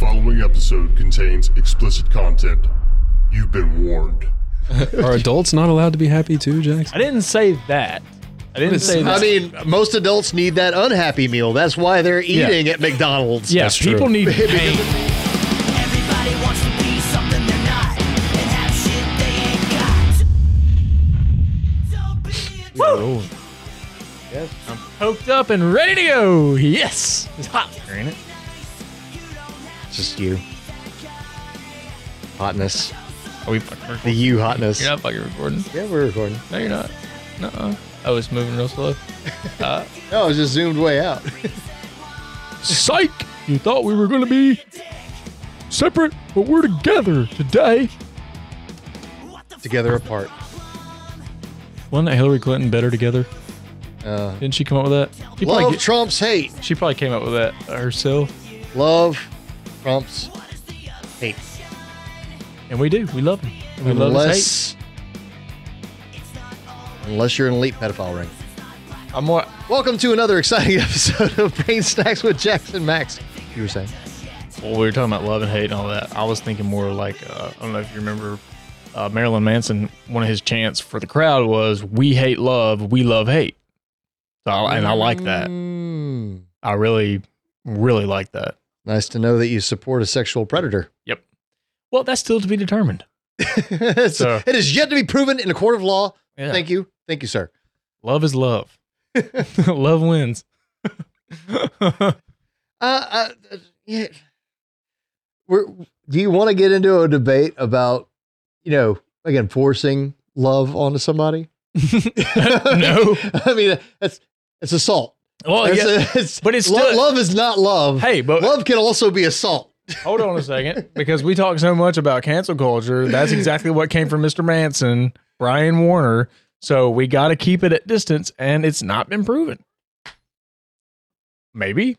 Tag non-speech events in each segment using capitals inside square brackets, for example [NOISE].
following episode contains explicit content. You've been warned. [LAUGHS] Are adults not allowed to be happy too, Jackson? I didn't say that. I didn't say that. I mean, most adults need that unhappy meal. That's why they're eating at McDonald's. yeah, that's true. people need [LAUGHS] pain. Everybody wants to be something they're not and have shit they ain't got. Don't be a Woo! I'm poked up and ready to go. Yes, it's hot here, ain't it? Just you. Hotness. Are we fucking The recording? you hotness. You're not fucking recording. Yeah, we're recording. No, you're not. No. Oh, it's moving real slow. [LAUGHS] Uh, No, it's just zoomed way out. psych! You thought we were gonna be separate, but we're together today. Together apart. Wasn't that Hillary Clinton better together? Uh, Didn't she come up with that? She love probably, trumps hate. she probably came up with that herself. Love trumps hate. And we do. We love him. And we love his hate. Unless, unless you're an elite pedophile ring. I'm more. Welcome to another exciting [LAUGHS] episode of Brain Snacks with Jackson Max. You were saying? Well, we were talking about love and hate and all that. I was thinking more like uh, I don't know if you remember uh, Marilyn Manson. One of his chants for the crowd was "We hate love, we love hate." So, I- and I like that. Mm. I really, really like that. Nice to know that you support a sexual predator. Yep. Well, that's still to be determined. [LAUGHS] So- it is yet to be proven in a court of law. Yeah. Thank you. Thank you, sir. Love is love. [LAUGHS] [LAUGHS] love wins. Uh, uh, yeah. We're, do you want to get into a debate about, you know, again, forcing love onto somebody? no. I mean, it's it's assault. Well, It's- yeah. it's- but it's lo- still- love is not love. Hey, but love can also be assault. [LAUGHS] hold on a second, because we talk so much about cancel culture. That's exactly what came from Mr. Manson, Brian Warner. So we got to keep it at distance, and it's not been proven. Maybe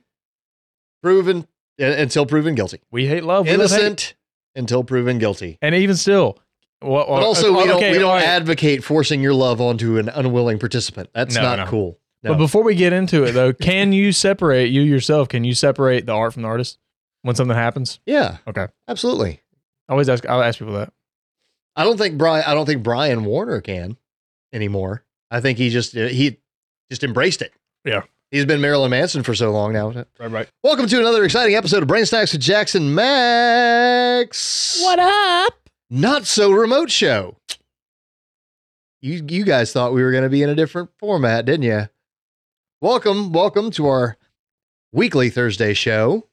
Proven uh, until proven guilty. we hate love, we love hate. Innocent until proven guilty. and even still, well, But also, we don't we don't right. advocate forcing your love onto an unwilling participant. That's No, not no. cool. No. But before we get into it, though, [LAUGHS] can you separate you yourself? Can you separate the art from the artist when something happens? yeah, Okay, absolutely. I always ask. I'll ask people that. I don't think Brian. I don't think Brian Warner can anymore. I think he just uh, he just embraced it. Yeah. he's been Marilyn Manson for so long now. Right, right. Welcome to another exciting episode of Brain Snacks with Jackson Max. What up? Not so remote show. You you guys thought we were going to be in a different format, didn't you? Welcome, welcome to our weekly Thursday show.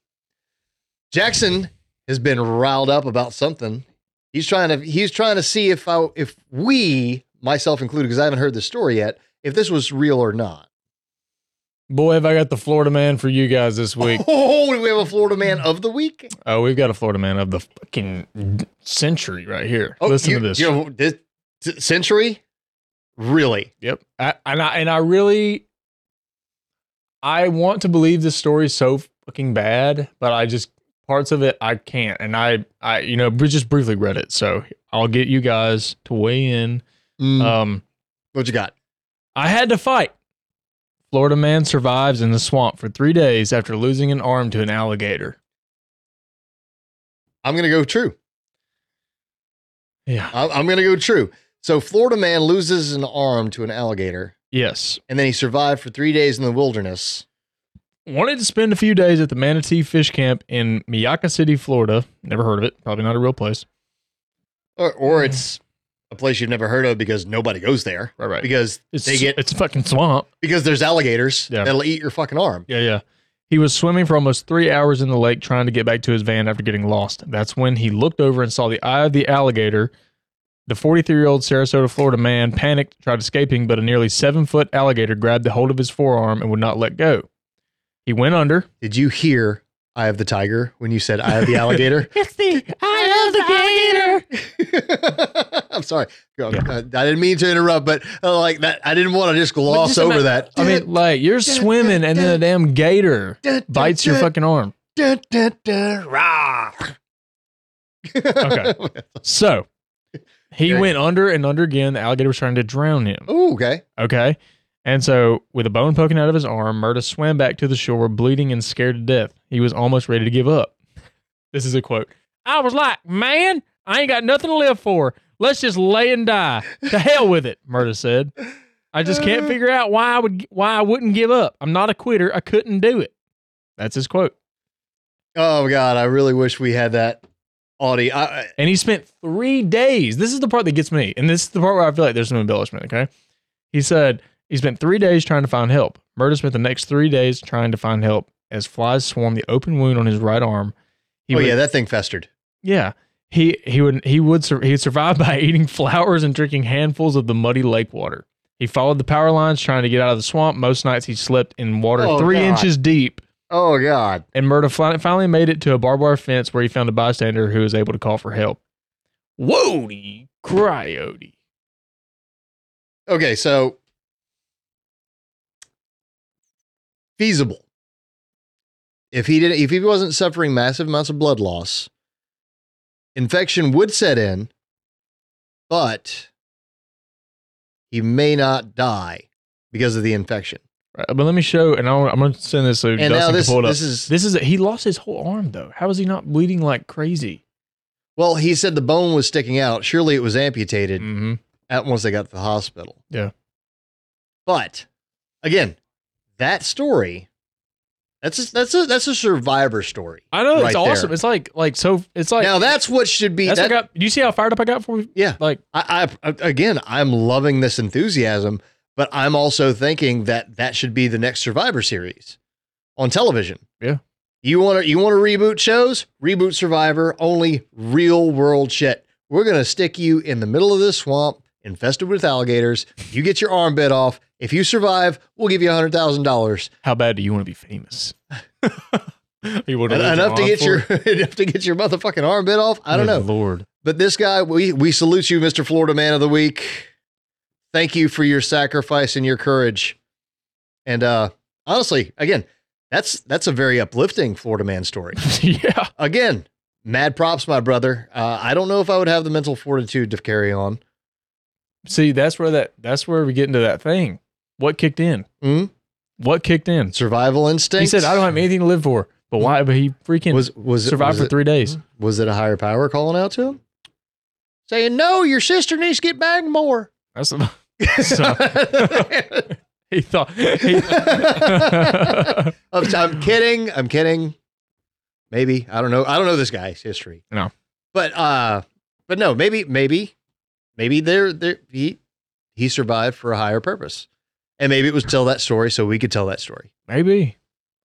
Jackson has been riled up about something. He's trying to he's trying to see if I if we, myself included, because I haven't heard the story yet, if this was real or not. Boy, have I got the Florida man for you guys this week. [LAUGHS] Oh, we have a Florida man of the week. Oh, we've got a Florida man of the fucking century right here. Oh, Listen you- to this. You know, this century, really? Yep. I, and I and I really I want to believe this story is so fucking bad, but I just parts of it I can't. And I I you know, just briefly read it. So I'll get you guys to weigh in. Mm, Um what you got? I had to fight. Florida man survives in the swamp for 3 days after losing an arm to an alligator. I'm gonna go true. Yeah. I'm gonna go true. So Florida man loses an arm to an alligator, Yes. and then he survived for three days in the wilderness. Wanted to spend a few days at the Manatee Fish Camp in Myakka City, Florida. Never heard of it. Probably not a real place. Or, or it's a place you've never heard of because nobody goes there. Right, right. Because It's they get it's a fucking swamp. because there's alligators Yeah. that'll eat your fucking arm. Yeah, yeah. He was swimming for almost three hours in the lake trying to get back to his van after getting lost. That's when he looked over and saw the eye of the alligator. The 43 year old Sarasota, Florida man panicked, tried escaping, but a nearly seven foot alligator grabbed the hold of his forearm and would not let go. He went under. Did you hear "Eye of the Tiger" when you said "Eye of the Alligator"? [LAUGHS] It's the eye of the gator. [LAUGHS] I'm sorry. Go- uh, I didn't mean to interrupt, but uh, like that, I didn't want to just gloss just over ima- that. I mean, like, you're swimming and then a damn gator bites your fucking arm. [LAUGHS] Okay. So he Okay. went under and under again. The alligator was trying to drown him. Ooh, okay. Okay. And so, with a bone poking out of his arm, Murda swam back to the shore, bleeding and scared to death. He was almost ready to give up. [LAUGHS] This is a quote. I was like, man, I ain't got nothing to live for. Let's just lay and die. To hell with it, Murda said. I just can't [LAUGHS] figure out why I would why I wouldn't give up. I'm not a quitter. I couldn't do it. That's his quote. Oh God, I really wish we had that audio. I, I- And he spent three days. This is the part that gets me. And this is the part where I feel like there's some embellishment, okay? He said he spent three days trying to find help. Murda spent the next three days trying to find help as flies swarmed the open wound on his right arm. He oh would- yeah, that thing festered. Yeah. He he would he would he would survive by [LAUGHS] eating flowers and drinking handfuls of the muddy lake water. He followed the power lines trying to get out of the swamp. Most nights he slept in water Oh, three God. inches deep. Oh God. And Murda finally made it to a barbed wire fence where he found a bystander who was able to call for help. Whoa, cryote. Okay, so feasible. If he didn't, if he wasn't suffering massive amounts of blood loss, infection would set in, but he may not die because of the infection. Right, but let me show, and I'll, I'm going to send this so And Dustin now can this pull it up. this is This is he lost his whole arm though. How is he not bleeding like crazy? well, he said the bone was sticking out. Surely it was amputated Mm-hmm. at once they got to the hospital. Yeah. But again, that story that's a, that's a that's a survivor story. I know Right it's awesome. there. It's like like so. It's like now that's what should be. that's that- what got. Do you see how fired up I got for? Yeah. Like I, I again, I'm loving this enthusiasm, but I'm also thinking that that should be the next Survivor series on television. Yeah. You want to you want to reboot shows? Reboot Survivor, only real world shit. We're gonna stick you in the middle of this swamp, infested with alligators. You get your arm bit off. If you survive, we'll give you a hundred thousand dollars. how bad do you want to be famous? [LAUGHS] you want Enough to get your [LAUGHS] enough to get your motherfucking arm bit off. I don't know. Lord. But this guy, we we salute you, Mr. Florida Man of the Week. Thank you for your sacrifice and your courage. And uh honestly, again, that's that's a very uplifting Florida man story. [LAUGHS] yeah. Again, mad props, my brother. Uh, I don't know if I would have the mental fortitude to carry on. See, that's where that that's where we get into that thing. What kicked in? Hmm? What kicked in? Survival instinct. He said, "I don't have anything to live for." But why? But he freaking was was survived was for it, three days. Was it a higher power calling out to him? Saying, no, your sister needs to get back more. That's [LAUGHS] the, So- [LAUGHS] he thought. He, I'm, kidding. I'm kidding. Maybe I don't know. I don't know this guy's history. No. but uh, but no. Maybe maybe maybe there there he he survived for a higher purpose, and maybe it was tell that story so we could tell that story. maybe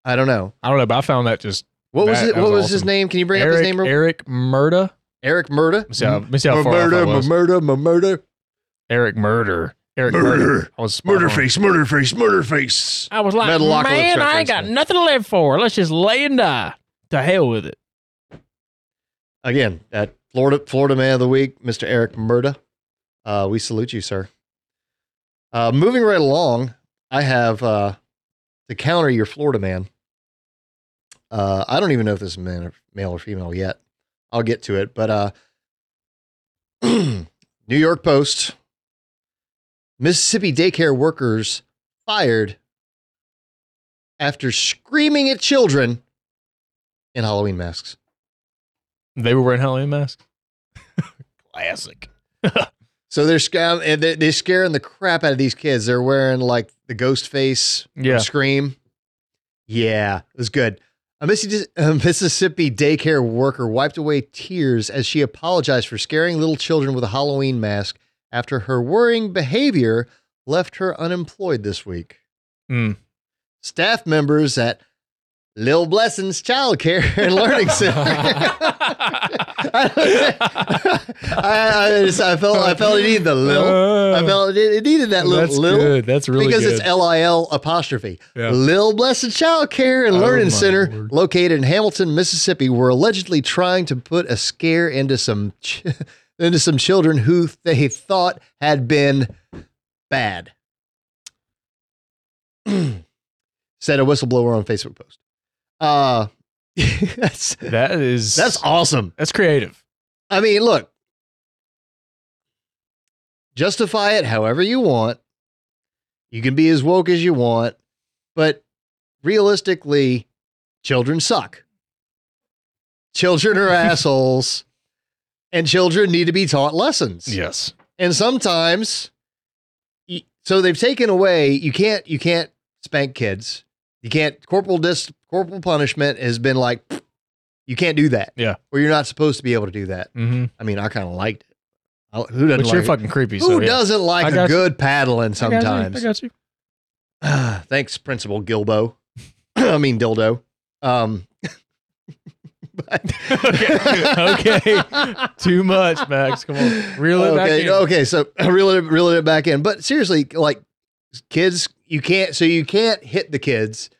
I don't know. I don't know, but I found that just What was it? What was was his name? Can you bring up his name? real- Eric Murda. Eric Murda. Let me see how, let me see how far off I Murder, was. murder, murder. Eric Murder. Eric Murder. Murder. I was spot on. face, murder face, murder face. I was like, Metalocalypse man, I reference ain't got there. nothing to live for. Let's just lay and die. To hell with it. Again, that Florida Florida Man of the Week, Mr. Eric Murda. Uh, we salute you, sir. Uh, moving right along, I have uh, to counter your Florida man. Uh, I don't even know if this is man or, male or female yet. I'll get to it, but uh, [CLEARS THROAT] New York Post: Mississippi daycare workers fired after screaming at children in Halloween masks. They were wearing Halloween masks. [LAUGHS] Classic. [LAUGHS] So they're scam and they- they're scaring the crap out of these kids. They're wearing like the ghost face Yeah. Scream. Yeah, it was good. A Missi- a Mississippi daycare worker wiped away tears as she apologized for scaring little children with a Halloween mask after her worrying behavior left her unemployed this week. Mm. Staff members at Lil Blessings Child Care and Learning [LAUGHS] Center. [LAUGHS] I, I, I, just, I felt I felt it needed the Lil. I felt it, it needed that little That's Lil good. That's really because good. it's L I L apostrophe. Yeah. Lil Blessed Child Care and Oh, Learning Center, Lord. located in Hamilton, Mississippi, were allegedly trying to put a scare into some ch- into some children who they thought had been bad. [CLEARS THROAT] Said a whistleblower on Facebook post. Uh, [LAUGHS] that's that is that's awesome. that's creative. I mean, look, justify it however you want. You can be as woke as you want, but realistically, children suck. children are [LAUGHS] assholes, and children need to be taught lessons. Yes. And sometimes, so they've taken away. You can't. You can't spank kids. You can't. Corporal dis corporal punishment has been like, [SNIFFS] you can't do that. Yeah. Or you're not supposed to be able to do that. Mm-hmm. I mean, I kind of liked it. I- Who doesn't But you're like? fucking creepy. who so yeah. doesn't like a you. good paddling I got you, sometimes? I got you. [SIGHS] Thanks, Principal Gilbo. [CLEARS THROAT] I mean dildo. Um, [LAUGHS] but- okay. [LAUGHS] okay. Too much, Max. Come on. Reel it back okay, in. okay. So [LAUGHS] reel it, reel it back in. But seriously, like kids, you can't. So you can't hit the kids,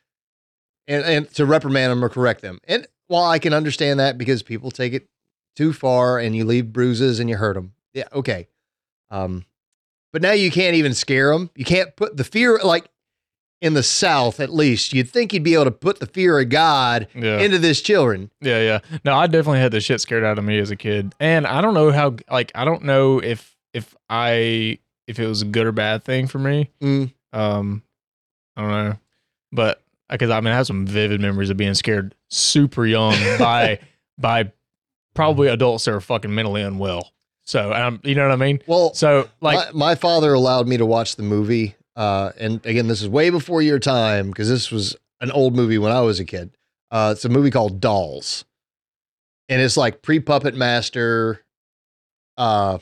and and to reprimand them or correct them. And while I can understand that because people take it too far and you leave bruises and you hurt them. Yeah, okay. Um, but now you can't even scare them. You can't put the fear like in the South, at least. You'd think you'd be able to put the fear of God Yeah. into this children. Yeah, yeah. No, I definitely had the shit scared out of me as a kid, and I don't know how. Like, I don't know if if I if it was a good or bad thing for me. Mm. Um, I don't know, but because I mean, I have some vivid memories of being scared super young [LAUGHS] by by probably adults that are fucking mentally unwell. So, um, you know what I mean? Well, So, like, my, my father allowed me to watch the movie. Uh, and again, this is way before your time because this was an old movie when I was a kid. Uh, it's a movie called Dolls, and it's like pre Puppet Master, uh,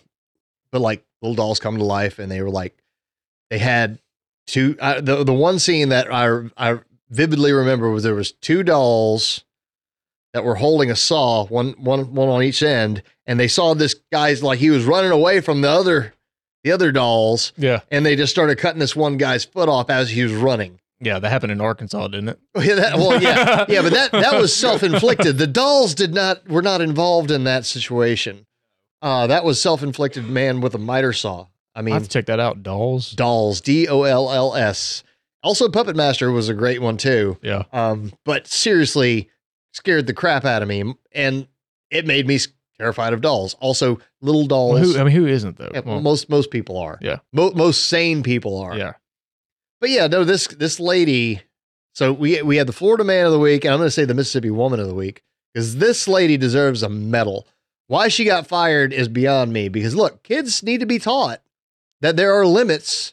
but like little dolls come to life, and they were like, they had two. Uh, the the one scene that I I vividly remember was there was two dolls that were holding a saw, one one one on each end, and they saw this guy's like he was running away from the other the other dolls, yeah, and they just started cutting this one guy's foot off as he was running. yeah, that happened in Arkansas, didn't it? Yeah, that, well, yeah, [LAUGHS] yeah, but that that was self inflicted. The dolls did not were not involved in that situation. Uh, that was self inflicted man with a miter saw. I mean, I have to check that out. Dolls. dolls, D O L L S. Also, Puppet Master was a great one too. Yeah. Um, but seriously, scared the crap out of me, and it made me terrified of dolls. Also, little dolls. Well, who, I mean, who isn't though? yeah, Well, most most people are. Yeah. Mo- most sane people are. yeah. But yeah, no, this this lady. So we we had the Florida Man of the Week, and I'm going to say the Mississippi Woman of the Week because this lady deserves a medal. Why she got fired is beyond me. Because look, kids need to be taught that there are limits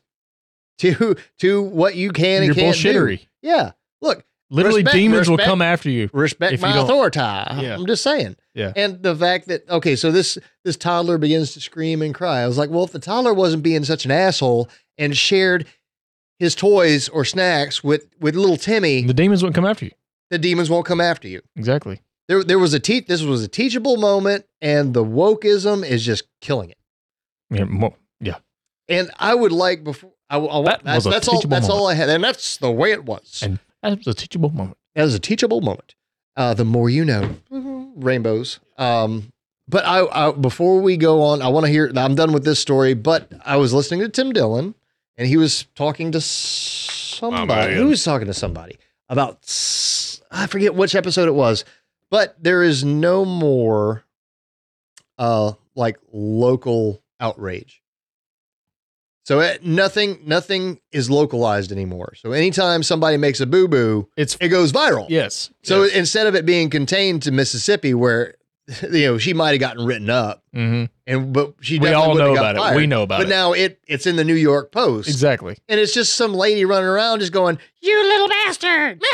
to to what you can Your and can't bullshittery. do. Yeah, look, Literally, Respect- demons will come after you. respect If you my don't- authority. Yeah. I'm just saying. Yeah. And the fact that okay, so this this toddler begins to scream and cry. I was like, well, if the toddler wasn't being such an asshole and shared his toys or snacks with with little Timmy, The demons won't come after you. the demons won't come after you. Exactly. There there was a te- this was a teachable moment, and the wokeism is just killing it. Yeah. Mo- yeah. And I would like before I, I That that's, was a that's all that's all I had, and that's the way it was. And that was a teachable moment. That was a teachable moment. Uh, the more you know, rainbows. Um, but I, I before we go on, I want to hear. I'm done with this story, but I was listening to Tim Dillon, and he was talking to somebody. man. Who was talking to somebody about? I forget which episode it was, but there is no more, uh, like local outrage. So it, nothing, nothing is localized anymore. So anytime somebody makes a boo boo, It's it goes viral. yes. So yes. instead of it being contained to Mississippi, where [LAUGHS] you know she might have gotten written up, Mhm. and but she we definitely all know about it. fired. We know about But it. But now it it's in the New York Post, exactly. and it's just some lady running around just going, "You little bastard!" [LAUGHS]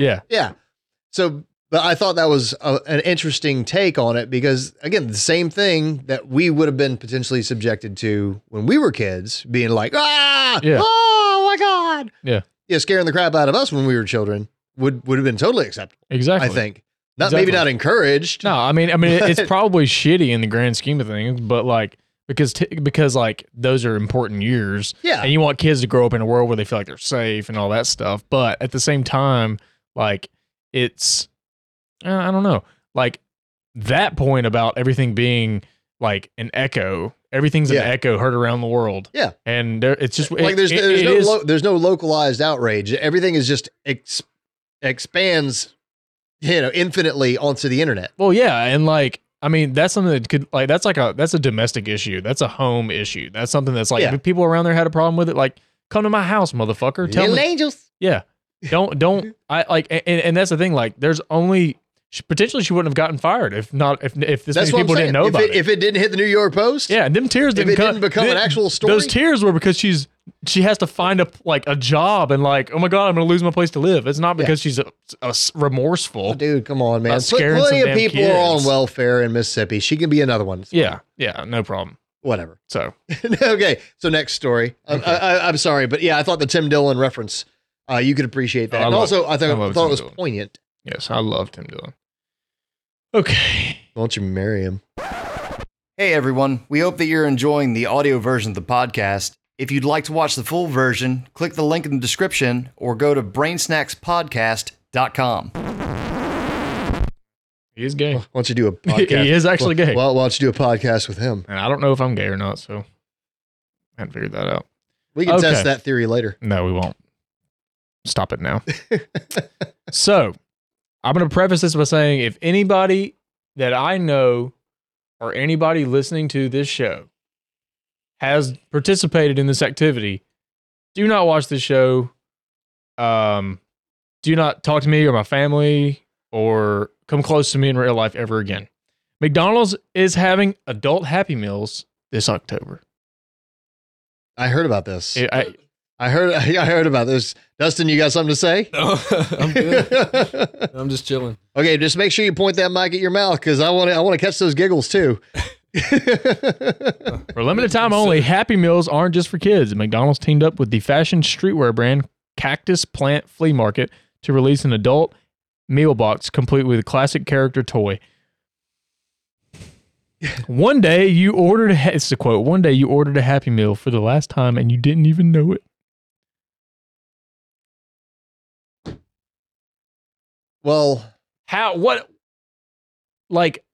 Yeah. yeah. So, but I thought that was a, an interesting take on it because again, the same thing that we would have been potentially subjected to when we were kids, being like, "Ah, Yeah. oh my god," Yeah. yeah, scaring the crap out of us when we were children would would have been totally acceptable. Exactly. I think. Not maybe Exactly. not encouraged. No, I mean, I mean, it's [LAUGHS] probably shitty in the grand scheme of things, but like because t- because like those are important years, Yeah. and you want kids to grow up in a world where they feel like they're safe and all that stuff. But at the same time, like it's, Uh, I don't know, like that point about everything being like an echo. Everything's Yeah. an echo heard around the world. Yeah. and there, it's just like there's it- there's it no lo- there's no localized outrage. Everything is just ex- expands, you know, infinitely onto the internet. Well, yeah, and like I mean, that's something that could like that's like a that's a domestic issue. That's a home issue. That's something that's like Yeah. if people around there had a problem with it. Like, come to my house, motherfucker. Tell Little me, angels. yeah. Don't don't [LAUGHS] I like and, and that's the thing. Like, there's only she, potentially she wouldn't have gotten fired if not if if this That's many people didn't know if about it, it. If it didn't hit the New York Post, yeah, and them tears didn't, it come- didn't become an actual story, Those tears were because she's she has to find a like a job and like oh my god I'm gonna lose my place to live. It's not because she's a remorseful. Oh, dude, come on, man. Pl- Plenty of people are on welfare in Mississippi. She can be another one. Yeah, yeah, no problem. whatever. So [LAUGHS] okay, so next story. I- Okay. I, I, I'm sorry, but yeah, I thought the Tim Dillon reference, uh, you could appreciate that. Oh, and love- also, I I thought, love I thought Tim it was Dillon. poignant. yes, I loved him doing. Okay. Why don't you marry him? Hey everyone, we hope that you're enjoying the audio version of the podcast. If you'd like to watch the full version, click the link in the description or go to brainsnackspodcast.com. He is gay. Why don't you do a [LAUGHS] He- podcast? he is actually gay. Well, why don't you do a podcast with him? And I don't know if I'm gay or not, so I haven't figured that out. We can Okay. test that theory later. No, we won't. Stop it now. [LAUGHS] so, I'm going to preface this by saying if anybody that I know or anybody listening to this show has participated in this activity, do not watch this show. Um, do not talk to me or my family or come close to me in real life ever again. McDonald's is having adult Happy Meals this October. I heard about this. It- I, I heard. [LAUGHS] I heard about this. Dustin, you got something to say? No, [LAUGHS] I'm good. [LAUGHS] I'm just chilling. okay, just make sure you point that mic at your mouth because I want to. I want to catch those giggles too. For limited time only, Happy Meals aren't just for kids. McDonald's teamed up with the fashion streetwear brand Cactus Plant Flea Market to release an adult meal box complete with a classic character toy. One day you ordered a it's a quote. One day you ordered a Happy Meal for the last time and you didn't even know it. Well, How? What? Like,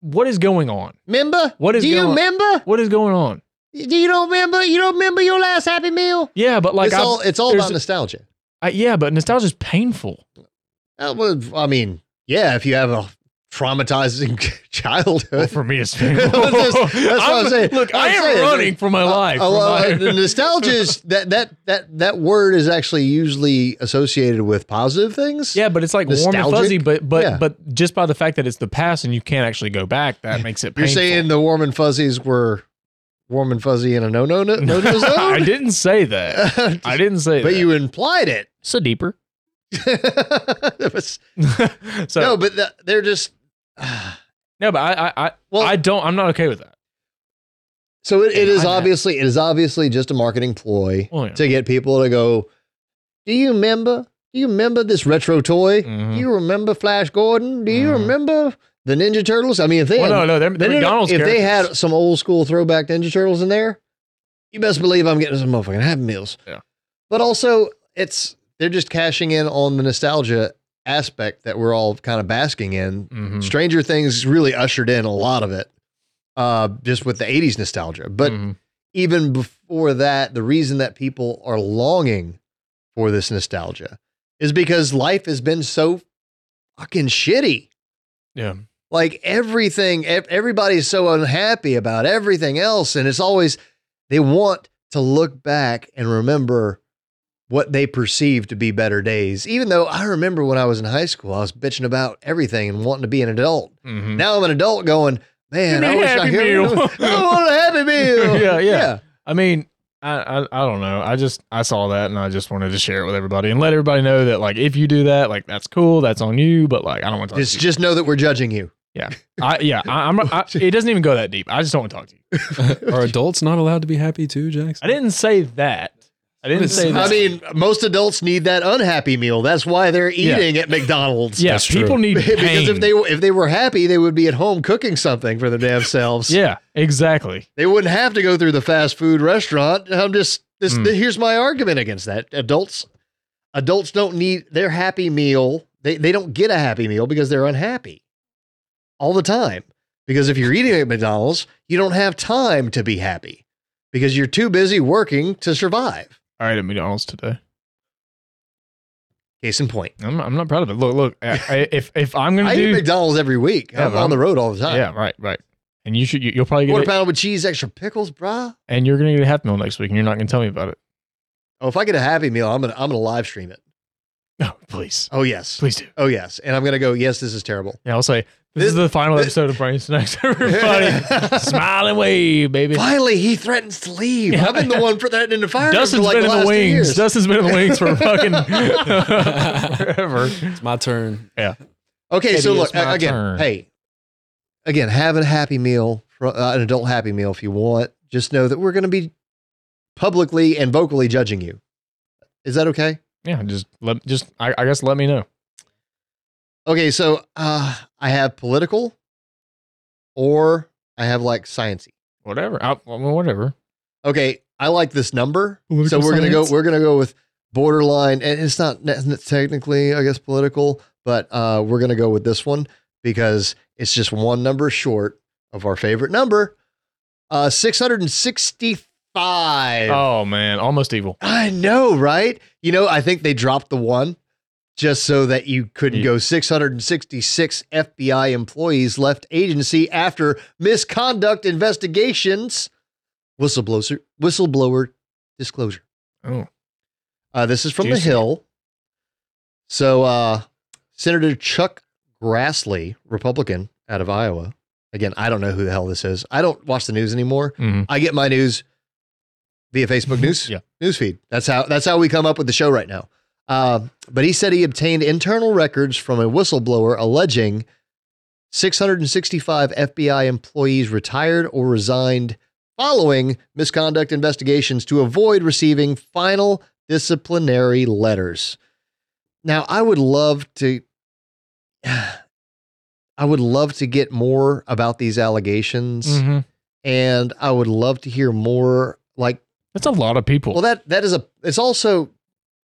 what is going on? remember? What is Do you going- remember? What is going on? Do you don't remember? You don't remember your last Happy Meal? Yeah, but like, it's I've- all. It's all about nostalgia. I, yeah, but nostalgia is painful. Uh, well, I mean, yeah, if you have a traumatizing [LAUGHS] childhood. Well, for me, it's [LAUGHS] painful. That's that's what I'm saying. Look, I I'm saying, [LAUGHS] running for my life. For well, my- uh, the nostalgia is that that that that word is actually usually associated with positive things. yeah, but it's like warm and fuzzy. But but Yeah. but just by the fact that it's the past and you can't actually go back, that makes it. You're saying the warm and fuzzies were warm and fuzzy in a no no no no no zone. I didn't say that. I didn't say but that. you implied it. so deeper. Was- so no, no, but the, they're just. [SIGHS] but I I I, Well- I don't. I'm not okay with that. So it, it is obviously it is obviously just a marketing ploy Well, yeah. to get people to go. Do you remember? Do you remember this retro toy? Mhm. Do you remember Flash Gordon? Do you Mhm. remember the Ninja Turtles? I mean, if they Well, had, no, no, they're, they're no, no, McDonald's. if they had some old school throwback Ninja Turtles in there, you best believe I'm getting some motherfucking Happy Meals. Yeah. But also, it's they're just cashing in on the nostalgia aspect that we're all kind of basking in. Mhm. Stranger Things really ushered in a lot of it, uh, just with the '80s nostalgia. But Mhm. even before that, the reason that people are longing for this nostalgia is because life has been so fucking shitty. yeah, Like everything, ev- everybody's so unhappy about everything else. And it's always, they want to look back and remember what they perceive to be better days. Even though I remember when I was in high school, I was bitching about everything and wanting to be an adult. Mhm. Now I'm an adult going, man, I me a wish I Happy could. Meal." [LAUGHS] I want a happy [LAUGHS] meal. Yeah, yeah. I mean, I, I I don't know. I just I saw that and I just wanted to share it with everybody and let everybody know that like if you do that, like that's cool, that's on you. But like I don't want to talk Just, to you. just know that we're judging you. Yeah, I, yeah, I, I'm. I, [LAUGHS] it doesn't even go that deep. I just don't want to talk to you. Are adults not allowed to be happy too, Jackson? I didn't say that. I didn't say that. I mean, most adults need that unhappy meal. That's why they're eating at McDonald's. yeah, That's true. people need pain. [LAUGHS] because if they if they were happy, they would be at home cooking something for their damn selves. yeah, exactly. they wouldn't have to go through the fast food restaurant. I'm just this. Hmm. Here's my argument against that. Adults, adults don't need their happy meal. They they don't get a happy meal because they're unhappy all the time. Because if you're eating at McDonald's, you don't have time to be happy because you're too busy working to survive. All right, at McDonald's today. Case in point. I'm, I'm not proud of it. Look, look. I, I- [LAUGHS] if if I'm gonna I do, eat McDonald's every week. Yeah, I'm but on the road all the time. yeah, right, right. And you should. You, you'll probably get Quarter it, pounder with cheese, extra pickles, bruh. and you're gonna get a half meal next week, and you're not gonna tell me about it. Oh, if I get a Happy Meal, I'm gonna I'm gonna live stream it. No, please, Oh yes. please do. Oh yes. And I'm gonna go. Yes, this is terrible. Yeah, I'll say this, This- is the final this- episode of Brain Snacks. [LAUGHS] Everybody, [LAUGHS] smile and wave, baby. Finally, he threatens to leave. I've been the one for threatening to fire him for like been the in last the wings. years. Dustin's been in the wings for [LAUGHS] fucking forever. It's my turn. Yeah. Okay, so look again. turn. Hey, again, have a happy meal, fro- uh, an adult happy meal if you want. Just know that we're going to be publicly and vocally judging you. Is that okay? Yeah, just let just I, I guess let me know. Okay, so uh, I have political, or I have like sciencey. Whatever. I, I mean, whatever. Okay, I like this number, Political so we're gonna go. We're gonna go with borderline, and it's not technically, I guess, political, but uh, we're gonna go with this one because it's just one number short of our favorite number, uh, six hundred and sixty-five. Oh man, almost evil. I know, right? You know, I think they dropped the one just so that you couldn't Yeah. go 666 FBI employees left agency after misconduct investigations. Whistleblower whistleblower disclosure. Oh, Uh, this is from the Hill. So, uh, Senator Chuck Grassley, Republican out of Iowa. Again, I don't know who the hell this is. I don't watch the news anymore. mhm. I get my news via Facebook News Yeah. newsfeed. That's how that's how we come up with the show right now. Uh, but he said he obtained internal records from a whistleblower alleging 665 FBI employees retired or resigned following misconduct investigations to avoid receiving final disciplinary letters. Now, I would love to [SIGHS] I would love to get more about these allegations Mhm. and I would love to hear more like That's a lot of people. well that that is a it's also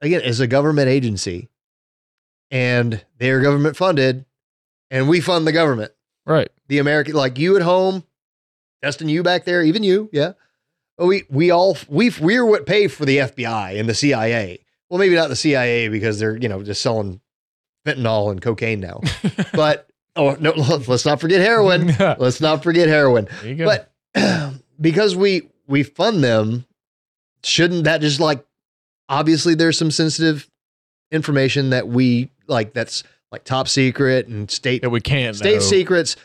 again it's a government agency and they are government funded and we fund the government. Right. the American like you at home Justin you back there even you yeah. But we we all we we're what pay for the FBI and the CIA well maybe not the CIA because they're you know just selling fentanyl and cocaine now. [LAUGHS] But oh no [LAUGHS] let's not forget heroin. [LAUGHS] Let's not forget heroin. You go. but [CLEARS THROAT] because we we fund them, shouldn't that just like obviously there's some sensitive information that we like that's like top secret and state that we can't state know. secrets,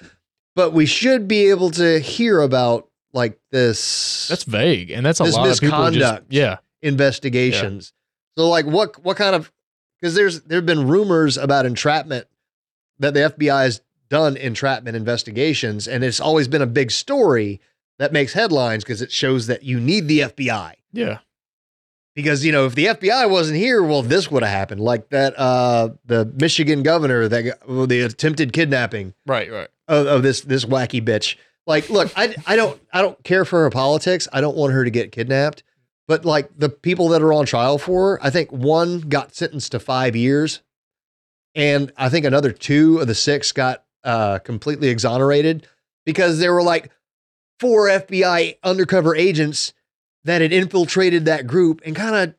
but we should be able to hear about like this That's vague, and that's a lot of people. Just, yeah, investigations. So like what what kind of because there's there have been rumors about entrapment that the FBI has done entrapment investigations and it's always been a big story that makes headlines because it shows that you need the FBI. yeah. Because you know if the FBI wasn't here, well this would have happened like that uh the Michigan governor that got, well, the attempted kidnapping Right, right. of, of this this wacky bitch. Like, look, I I don't I don't care for her politics. I don't want her to get kidnapped. But like the people that are on trial for her, I think one got sentenced to five years, and I think another two of the six got uh, completely exonerated because there were like four FBI undercover agents that had infiltrated that group and kind of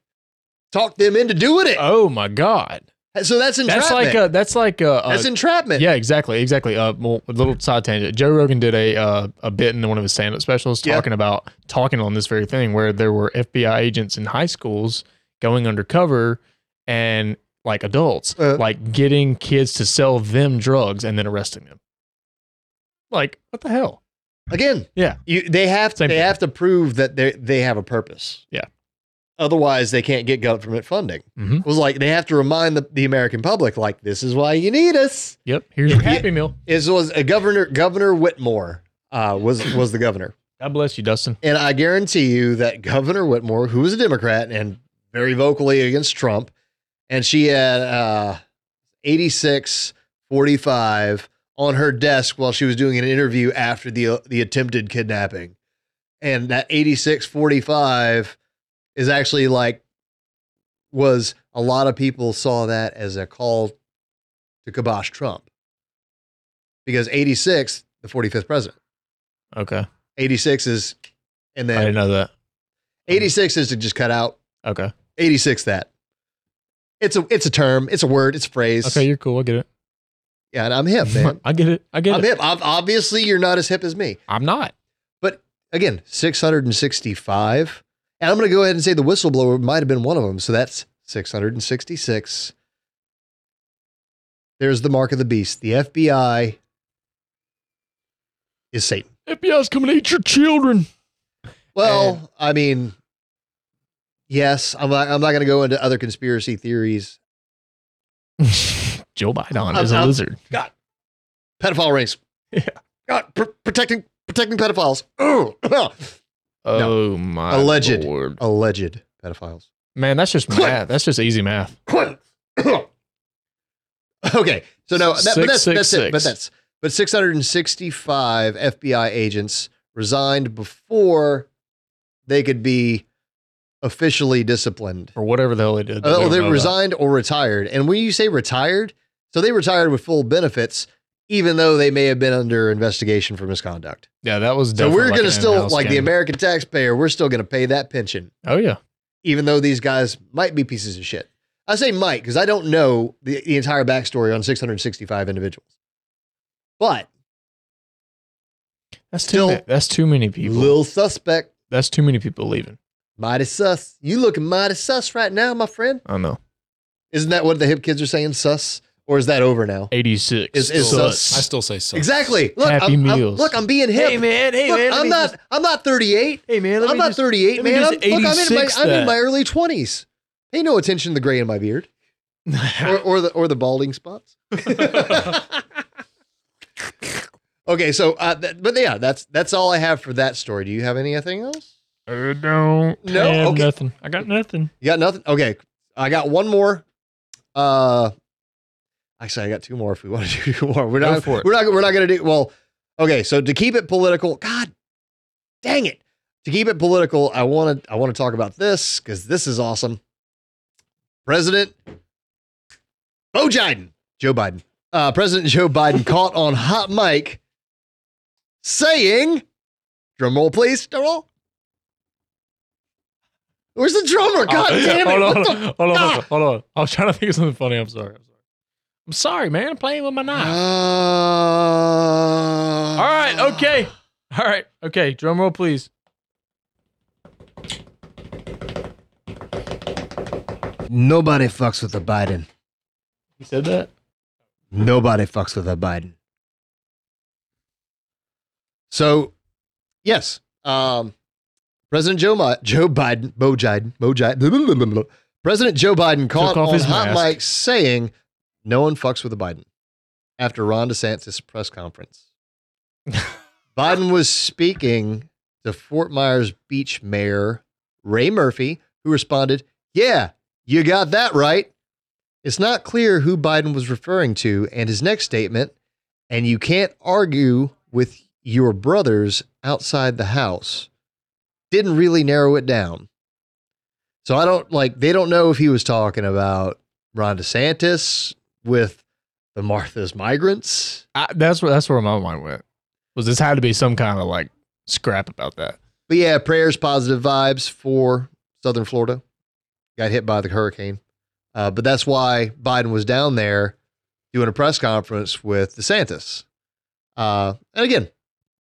talked them into doing it. Oh my god, so that's entrapment. that's like a that's like a, a that's entrapment. yeah, exactly, exactly. Uh, well, a little side tangent. Joe Rogan did a uh, a bit in one of his stand-up specials Yeah. talking about talking on this very thing where there were FBI agents in high schools going undercover and like adults, Uh. like getting kids to sell them drugs and then arresting them. Like what the hell? Again, Yeah. you they have Same they thing. have to prove that they they have a purpose. Yeah. Otherwise, they can't get government funding. Mhm. It was like they have to remind the, the American public, like this is why you need us. Yep. Here's your Happy Meal. Is was a governor Governor Whitmore uh, was was the governor, God bless you, Dustin. and I guarantee you that Governor Whitmore, who was a Democrat and very vocally against Trump, and she had uh, eighty six forty five on her desk while she was doing an interview after the uh, the attempted kidnapping. And that 8645 is actually like was a lot of people saw that as a call to kibosh Trump. Because 86, the 45th president. Okay. 86 is and then I didn't know that. 86 is to just cut out. Okay. 86 that. It's a it's a term, it's a word, it's a phrase. Okay, you're cool. I get it. Yeah, and I'm hip, man. [LAUGHS] I get it. I get it. I'm it. hip. Ob- Obviously, you're not as hip as me. I'm not. But again, 665. And I'm going to go ahead and say the whistleblower might have been one of them. So that's 666 there's the mark of the beast. The FBI is Satan. FBI's coming to eat your children. Well, I mean, yes, I'm not, I'm not going to go into other conspiracy theories. [LAUGHS] Joe Biden is a lizard. God, pedophile rings. [LAUGHS] Yeah. God, pr- protecting protecting pedophiles. Ugh. Oh my Alleged. lord. Alleged pedophiles. Man, that's just math. That's just easy math. [LAUGHS] okay, so no, that, but that's Six, that's six, it. But that's but 665 FBI agents resigned before they could be officially disciplined. Or whatever the hell they did. that Oh, they about. resigned or retired. And when you say retired, so they retired with full benefits, even though they may have been under investigation for misconduct. Yeah, that was So we're like going to still, like the. American taxpayer, we're still going to pay that pension, Oh yeah. even though these guys might be pieces of shit. I say might because I don't know the, the entire backstory on 665 individuals. But That's too Still- many, that's too many people. little suspect, that's too many people leaving. mighty sus. You looking mighty sus right now, my friend. I know. Isn't that what the hip kids are saying, sus? Or is that over now? 86. Is- is Sus. sus- I still say so. Exactly. Look, Happy I'm, I'm- look, I'm being hip. Hey man, hey Look, man. I'm not. just- I'm not 38. hey man, I'm not just- 38, let man. I'm, look, I'm in my 86 I'm in my early 20s. Pay no attention to the gray in my beard [LAUGHS] or, or the or the balding spots. [LAUGHS] okay, so uh, th- but yeah, that's that's all I have for that story. Do you have anything else? I don't No? have Okay. nothing. I got nothing. You got nothing? Okay, I got one more. Uh, actually, I got two more. If we want to [LAUGHS] do two more, we're Go not. for it. We're not. We're not going to do. Well, okay. So to keep it political, God, dang it. To keep it political, I want to. I want to talk about this because this is awesome. President Bo Biden, Joe Biden, uh, President Joe Biden [LAUGHS] caught on hot mic saying, "Drum roll, please, drum roll." Where's the drummer? God damn it! Hold on, hold on, hold on, Ah! hold on. I was trying to think of something funny. I'm sorry. I'm sorry. I'm sorry, man. I'm playing with my knife. Uh, All right. Okay. All right. Okay. Drum roll, please. Nobody fucks with a Biden. You said that. Nobody fucks with a Biden. So, yes, um, President Joe Mi- Joe Biden, Bo Biden, Bo Biden, President Joe Biden caught off on his hot mic saying, "No one fucks with a Biden." After Ron DeSantis press conference, [LAUGHS] Biden was speaking to Fort Myers Beach Mayor Ray Murphy, who responded, "Yeah, you got that right." It's not clear who Biden was referring to, and his next statement, and you can't argue with your brothers outside the house, didn't really narrow it down. So I don't like, they don't know if he was talking about Ron DeSantis with the Martha's migrants. I, that's where that's where my mind went. Was this had to be some kind of like scrap about that? But yeah, prayers, positive vibes for Southern Florida. Got hit by the hurricane. Uh, but that's why Biden was down there doing a press conference with DeSantis. Uh, and again,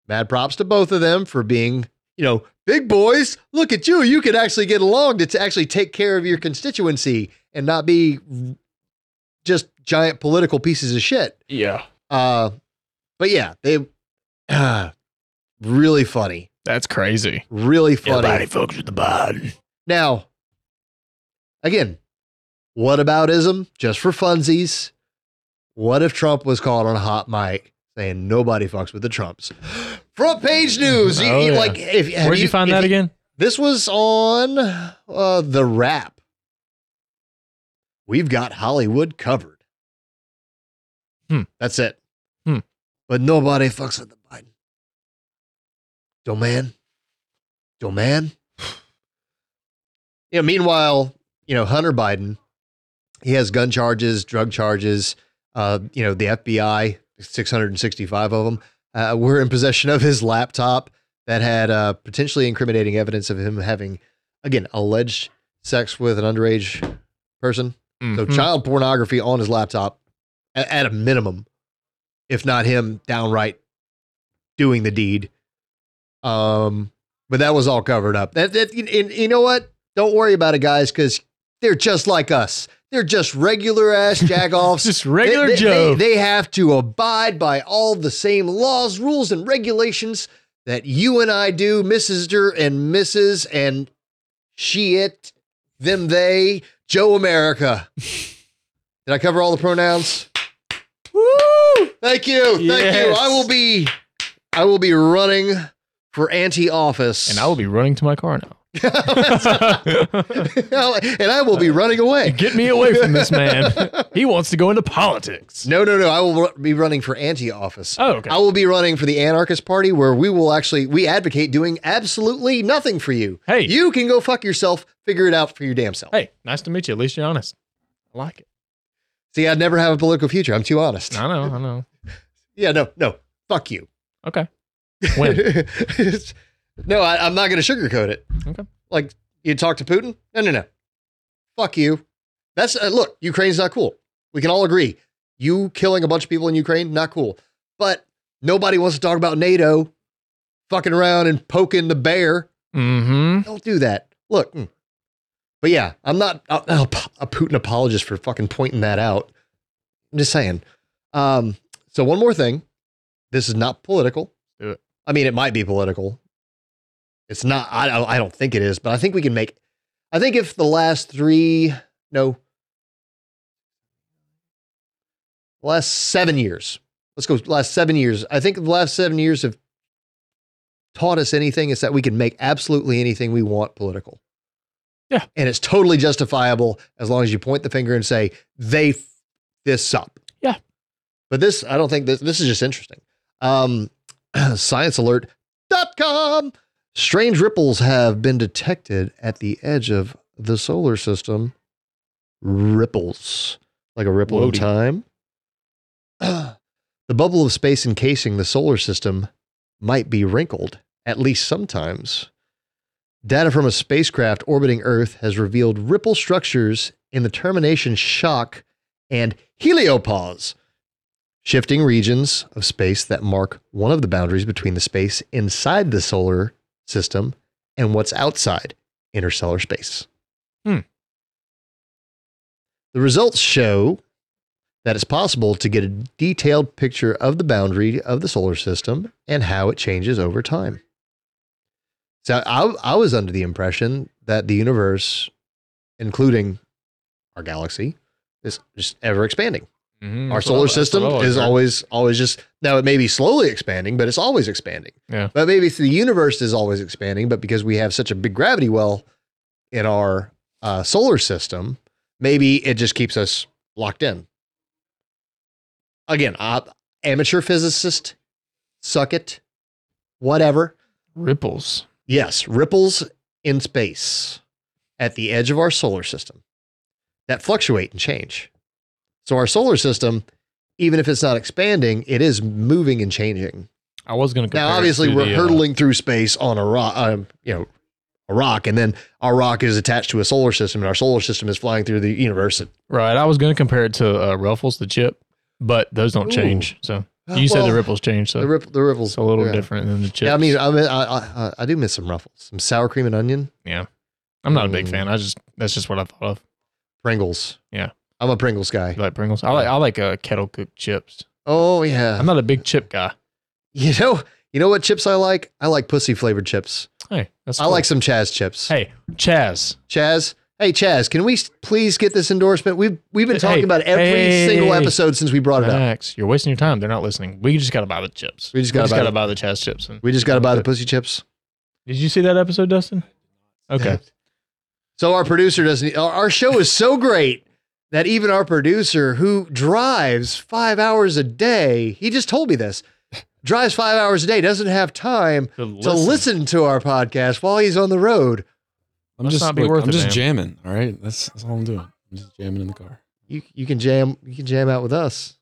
mad props to both of them for being, you know, big boys. Look at you. You could actually get along to, to actually take care of your constituency and not be just giant political pieces of shit. Yeah. Uh, but yeah, they uh, really funny. That's crazy. Really funny. Nobody fucks with the Biden. Now, again, what about ism? Just for funsies. What if Trump was called on a hot mic saying nobody fucks with the Trumps? [GASPS] Front page news. Oh, you- yeah. Like, if Where'd you, find if that again? This was on uh, the Wrap. We've got Hollywood covered. Hmm. That's it. Hmm. But nobody fucks with the Biden. Domain. Domain. You know, meanwhile, you know, Hunter Biden, he has gun charges, drug charges. Uh, you know, the FBI, 665 of them, uh, were in possession of his laptop that had uh, potentially incriminating evidence of him having, again, alleged sex with an underage person. So Mhm. child pornography on his laptop at, at a minimum, if not him downright doing the deed. Um, but that was all covered up. That, that and you know what? Don't worry about it, guys, because They're just like us. They're just regular ass [LAUGHS] jagoffs. Just regular they, they- Joe. They, they have to abide by all the same laws, rules, and regulations that you and I do, Mrs. and Mrs. and she, it, them, they, Joe America. Did I cover all the pronouns? Woo! Thank you. Thank you. I will be I will be running for anti-office. And I will be running to my car now. [LAUGHS] and I will be running away. [LAUGHS] Get me away from this man. He wants to go into politics. No, no, no. I will be running for anti-office. Oh, okay. I will be running for the anarchist party where we will actually we advocate doing absolutely nothing for you. Hey. You can go fuck yourself, figure it out for your damn self. Hey, nice to meet you. At least you're honest. I like it. See, I'd never have a political future. I'm too honest. I know. I know. [LAUGHS] Yeah, no, no. Fuck you. Okay. When? No, I, I'm not going to sugarcoat it. Okay. Like you talk to Putin? No, no, no. Fuck you. That's uh, look. Ukraine's not cool. We can all agree. You killing a bunch of people in Ukraine, not cool. But nobody wants to talk about NATO fucking around and poking the bear. Mm-hmm. Don't do that. Look. mm. But yeah, I'm not a, a Putin apologist for fucking pointing that out. I'm just saying. Um, so one more thing. This is not political. Do it. I mean, it might be political. It's not. I don't. I don't think it is. But I think we can make. I think if the last three, no, last seven years. Let's go. Last seven years. I think the last seven years have taught us anything is that we can make absolutely anything we want political. Yeah. And it's totally justifiable as long as you point the finger and say, they f- this up. Yeah. But this, I don't think this, this is just interesting. Um, [CLEARS THROAT] sciencealert.com. Strange ripples have been detected at the edge of the solar system. Ripples, like a ripple in Whoa-dee. time. [CLEARS THROAT] the bubble of space encasing the solar system might be wrinkled, at least sometimes. Data from a spacecraft orbiting Earth has revealed ripple structures in the termination shock and heliopause, shifting regions of space that mark one of the boundaries between the space inside the solar system and what's outside interstellar space. Hmm. The results show that it's possible to get a detailed picture of the boundary of the solar system and how it changes over time. So I, I was under the impression that the universe, including our galaxy, is just ever expanding. Mhm. Our solar what I- that's system is heard. always always just now it may be slowly expanding, but it's always expanding. Yeah. But maybe the universe is always expanding, but because we have such a big gravity well in our uh, solar system, maybe it just keeps us locked in. Again, uh, amateur physicist, suck it, whatever. ripples. Yes, ripples in space at the edge of our solar system that fluctuate and change. So our solar system, even if it's not expanding, it is moving and changing. I was going to Now, obviously, we're hurtling through space on a rock, um, you know, a rock, and then our rock is attached to a solar system, and our solar system is flying through the universe. right. I was going to compare it to uh, Ruffles, the chip, but those don't Ooh. change. So you said the ripples change. So the, rip, the ripples a little yeah. different than the chips. Yeah, I mean, I, mean I, I, I do miss some ruffles, some sour cream and onion, Yeah, I'm not a big Mm. fan. I just that's just what I thought of. Pringles. Yeah. I'm a Pringles guy. You like Pringles? I like I like uh, kettle cooked chips. Oh yeah. I'm not a big chip guy. You know, you know what chips I like? I like pussy flavored chips. Hey, that's I cool. like some Chaz chips. Hey, Chaz. Chaz. Hey Chaz, can we please get this endorsement? We've we've been Hey, talking about every hey, single hey, hey. episode since we brought it up. Relax. You're wasting your time. They're not listening. We just got to buy the chips. We just gotta buy the- buy the Chaz chips. And We just got to buy the pussy chips. Did you see that episode, Dustin? [LAUGHS] Okay. So our producer doesn't. Our our show is so great that even our producer, who drives five hours a day, he just told me this, drives five hours a day, doesn't have time To to listen to our podcast while he's on the road. I'm Must just not be look, worth I'm it, just man. jamming. All right, that's that's all I'm doing. I'm just jamming in the car. You you can jam you can jam out with us.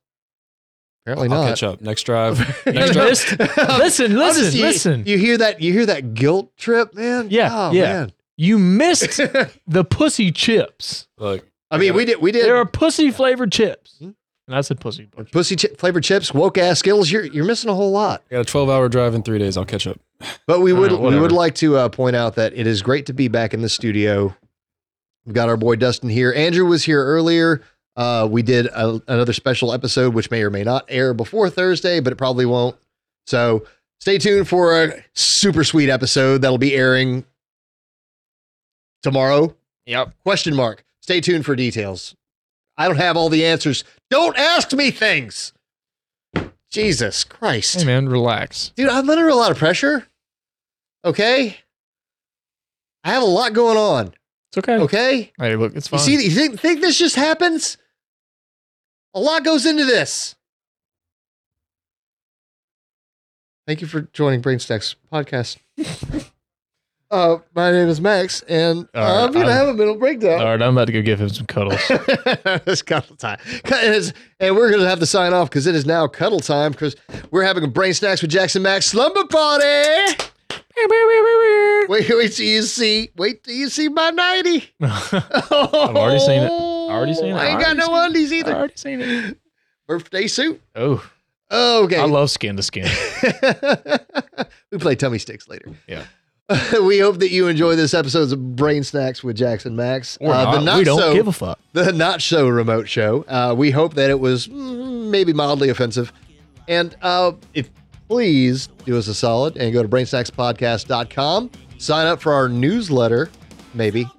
Apparently I'll not. catch up next drive. You [LAUGHS] next drive. missed- listen, [LAUGHS] listen, just- you- listen. You hear that? You hear that guilt trip, man? Yeah, Oh, yeah. You missed [LAUGHS] the pussy chips. Look, I mean, we did. We did. There are pussy flavored chips. And I said pussy. pussy chip, flavored chips, woke ass Skittles. You're you're missing a whole lot. I got a 12 hour drive in three days. I'll catch up. But we would we would whatever. like to uh, point out that it is great to be back in the studio. We've got our boy Dustin here. Andrew was here earlier. Uh, we did a, another special episode, which may or may not air before Thursday, but it probably won't. So stay tuned for a super sweet episode that'll be airing tomorrow. Yep. Question mark. Stay tuned for details. I don't have all the answers. Don't ask me things. Jesus Christ. Hey man, relax. Dude, I'm under a lot of pressure. Okay. I have a lot going on. It's okay. Okay. Hey, look, it's You fine. see, you think, think this just happens? A lot goes into this. Thank you for joining Brain Snacks podcast. [LAUGHS] uh, my name is Max, and All right, I'm gonna I'm- have a mental breakdown. All right, I'm about to go give him some cuddles. [LAUGHS] it's cuddle time. It is- And we're going to have to sign off because it is now cuddle time because we're having a Brain Snacks with Jackson Max slumber party. [LAUGHS] Wait, wait till you see. Wait till you see my 90. [LAUGHS] I've already seen it. Already seen it. I ain't got Already no seen it. undies I either. already seen it. Birthday suit. Oh, Okay. I love skin to skin. we play tummy sticks later. Yeah. [LAUGHS] we hope that you enjoy this episode of Brain Snacks with Jackson Max. Or Uh, not. we don't so, give a fuck. [LAUGHS] the not so remote show. Uh, we hope that it was mm, maybe mildly offensive. And uh, if please do us a solid and go to brainsnackspodcast.com. Sign up for our newsletter, maybe.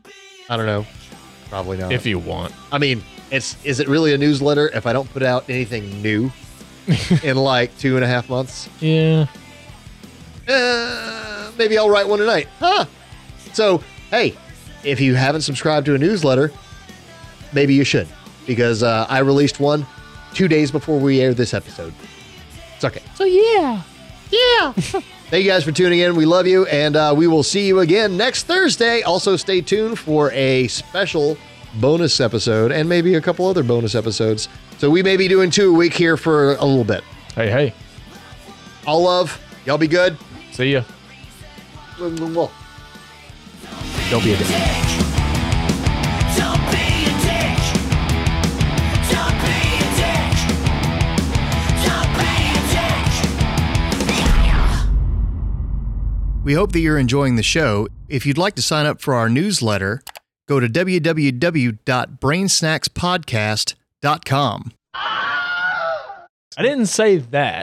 I don't know. Probably not. If you want. I mean, it's is it really a newsletter if I don't put out anything new [LAUGHS] in like two and a half months? Yeah. Uh, maybe I'll write one tonight. Huh. So, hey, if you haven't subscribed to a newsletter, maybe you should because uh, I released one two days before we air this episode. It's okay. So, yeah. Yeah. [LAUGHS] Thank you guys for tuning in. We love you, and uh, we will see you again next Thursday. Also, stay tuned for a special bonus episode and maybe a couple other bonus episodes. So, we may be doing two a week here for a little bit. Hey, hey. All love. Y'all be good. See ya. Don't be a dick. Don't be a dick. Don't be a dick. Don't be a dick. We hope that you're enjoying the show. If you'd like to sign up for our newsletter, go to www.brainsnackspodcast.com. I didn't say that.